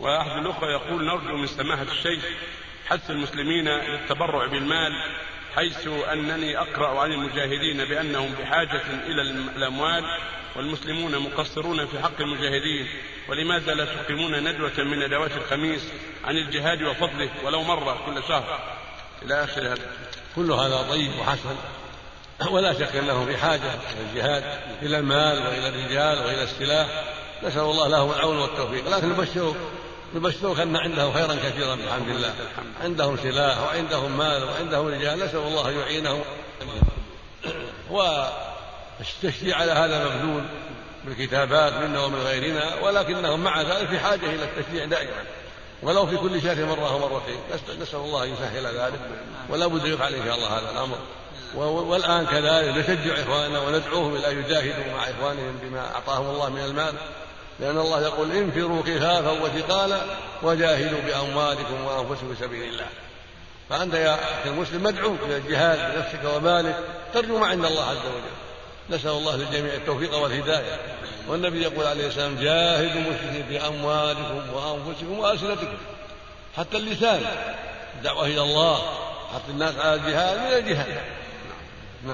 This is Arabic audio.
وأحد الأخوة يقول نرجو من سماحة الشيخ حث المسلمين للتبرع بالمال حيث أنني أقرأ عن المجاهدين بأنهم بحاجة إلى الأموال والمسلمون مقصرون في حق المجاهدين. ولماذا لا تقيمون ندوة من ندوات الخميس عن الجهاد وفضله ولو مرة كل شهر؟ إلى آخر هذا. كل هذا طيب وحسن. ولا شك أنهم بحاجه إلى الجهاد إلى المال وإلى الرجال وإلى السلاح. نسأل الله لهم العون والتوفيق. لكن نبشرك نبشرك أن عندهم خيرا كثيرا بحمد الله عندهم سلاح وعندهم مال وعندهم رجال نسأل الله أن يعينهم. والتشجيع على هذا مبذول بالكتابات منا ومن غيرنا ولكنهم مع ذلك في حاجة إلى التشجيع دائما. ولو في كل شهر مرة ومرتين نسأل الله أن يسهل ذلك. ولا بد يفعل إن شاء الله هذا الأمر. والآن كذلك نشجع إخواننا وندعوهم إلى يجاهدوا مع إخوانهم بما أعطاهم الله من المال. لأن الله يقول انفروا خفافا وثقالا وجاهدوا بأموالكم وأنفسكم في سبيل الله. فأنت يا أخي المسلم مدعو إلى الجهاد بنفسك ومالك ترجو ما عند الله عز وجل. نسأل الله للجميع التوفيق والهداية. والنبي يقول عليه السلام جاهدوا المشركين بأموالكم وأنفسكم وألسنتكم. حتى اللسان الدعوة إلى الله حتى الناس على الجهاد من الجهاد.